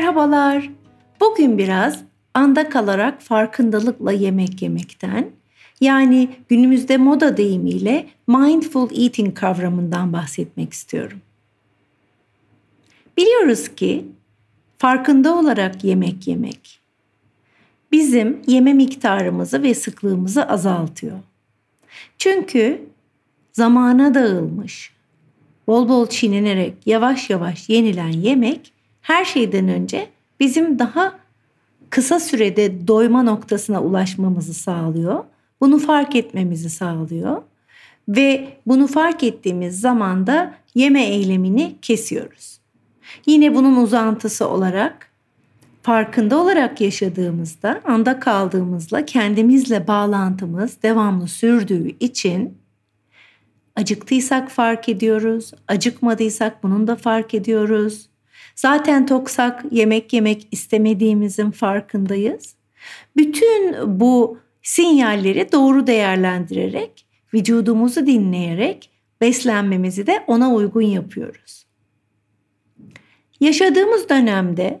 Merhabalar. Bugün biraz anda kalarak farkındalıkla yemek yemekten, yani günümüzde moda deyimiyle mindful eating kavramından bahsetmek istiyorum. Biliyoruz ki farkında olarak yemek yemek bizim yeme miktarımızı ve sıklığımızı azaltıyor. Çünkü zamana dağılmış, bol bol çiğnenerek yavaş yavaş yenilen yemek her şeyden önce bizim daha kısa sürede doyma noktasına ulaşmamızı sağlıyor. Bunu fark etmemizi sağlıyor ve bunu fark ettiğimiz zaman da yeme eylemini kesiyoruz. Yine bunun uzantısı olarak farkında olarak yaşadığımızda, anda kaldığımızla kendimizle bağlantımız devamlı sürdüğü için acıktıysak fark ediyoruz, acıkmadıysak bunun da fark ediyoruz. Zaten toksak yemek yemek istemediğimizin farkındayız. Bütün bu sinyalleri doğru değerlendirerek, vücudumuzu dinleyerek beslenmemizi de ona uygun yapıyoruz. Yaşadığımız dönemde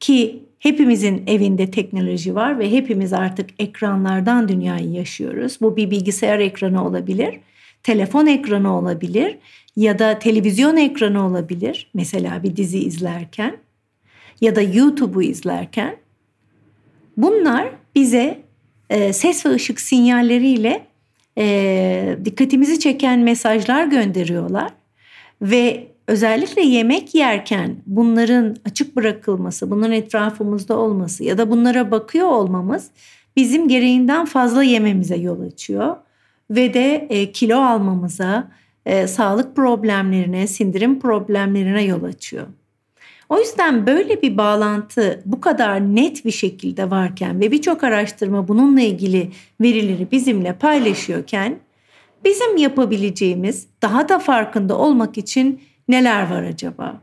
ki hepimizin evinde teknoloji var ve hepimiz artık ekranlardan dünyayı yaşıyoruz. Bu bir bilgisayar ekranı olabilir, telefon ekranı olabilir ya da televizyon ekranı olabilir. Mesela bir dizi izlerken ya da YouTube'u izlerken. Bunlar bize e, ses ve ışık sinyalleriyle e, dikkatimizi çeken mesajlar gönderiyorlar ve özellikle yemek yerken bunların açık bırakılması, bunların etrafımızda olması ya da bunlara bakıyor olmamız bizim gereğinden fazla yememize yol açıyor ve de e, kilo almamıza, e, sağlık problemlerine, sindirim problemlerine yol açıyor. O yüzden böyle bir bağlantı bu kadar net bir şekilde varken ve birçok araştırma bununla ilgili verileri bizimle paylaşıyorken bizim yapabileceğimiz daha da farkında olmak için neler var acaba?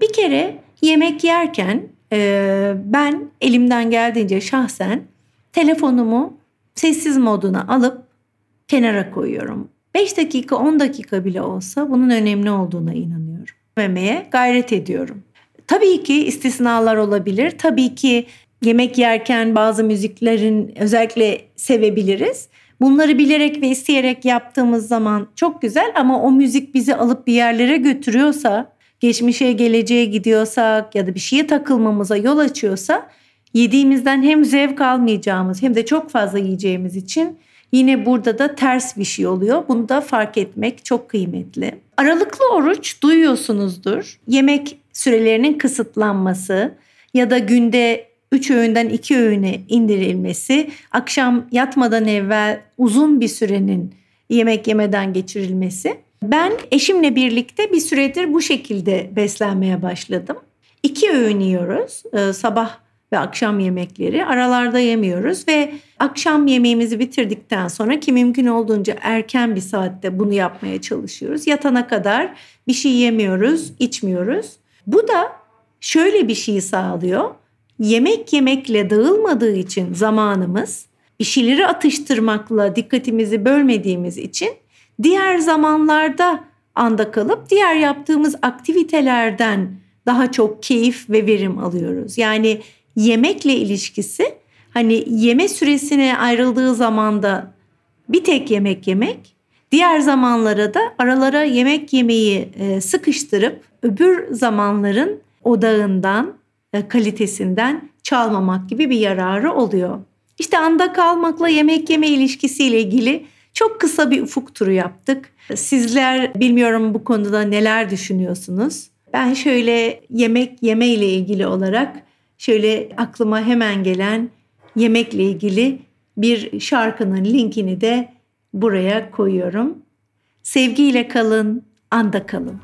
Bir kere yemek yerken e, ben elimden geldiğince şahsen telefonumu sessiz moduna alıp kenara koyuyorum. 5 dakika 10 dakika bile olsa bunun önemli olduğuna inanıyorum. Yememeye gayret ediyorum. Tabii ki istisnalar olabilir. Tabii ki yemek yerken bazı müziklerin özellikle sevebiliriz. Bunları bilerek ve isteyerek yaptığımız zaman çok güzel ama o müzik bizi alıp bir yerlere götürüyorsa, geçmişe geleceğe gidiyorsak ya da bir şeye takılmamıza yol açıyorsa yediğimizden hem zevk almayacağımız hem de çok fazla yiyeceğimiz için Yine burada da ters bir şey oluyor. Bunu da fark etmek çok kıymetli. Aralıklı oruç duyuyorsunuzdur. Yemek sürelerinin kısıtlanması ya da günde 3 öğünden 2 öğüne indirilmesi, akşam yatmadan evvel uzun bir sürenin yemek yemeden geçirilmesi. Ben eşimle birlikte bir süredir bu şekilde beslenmeye başladım. İki öğün yiyoruz. Ee, sabah ve akşam yemekleri aralarda yemiyoruz ve akşam yemeğimizi bitirdikten sonra ki mümkün olduğunca erken bir saatte bunu yapmaya çalışıyoruz. Yatana kadar bir şey yemiyoruz, içmiyoruz. Bu da şöyle bir şey sağlıyor. Yemek yemekle dağılmadığı için zamanımız bir şeyleri atıştırmakla dikkatimizi bölmediğimiz için diğer zamanlarda anda kalıp diğer yaptığımız aktivitelerden daha çok keyif ve verim alıyoruz. Yani yemekle ilişkisi hani yeme süresine ayrıldığı zamanda bir tek yemek yemek, diğer zamanlara da aralara yemek yemeyi e, sıkıştırıp öbür zamanların odağından, e, kalitesinden çalmamak gibi bir yararı oluyor. İşte anda kalmakla yemek yeme ilişkisiyle ilgili çok kısa bir ufuk turu yaptık. Sizler bilmiyorum bu konuda neler düşünüyorsunuz? Ben şöyle yemek yeme ile ilgili olarak şöyle aklıma hemen gelen yemekle ilgili bir şarkının linkini de buraya koyuyorum. Sevgiyle kalın, anda kalın.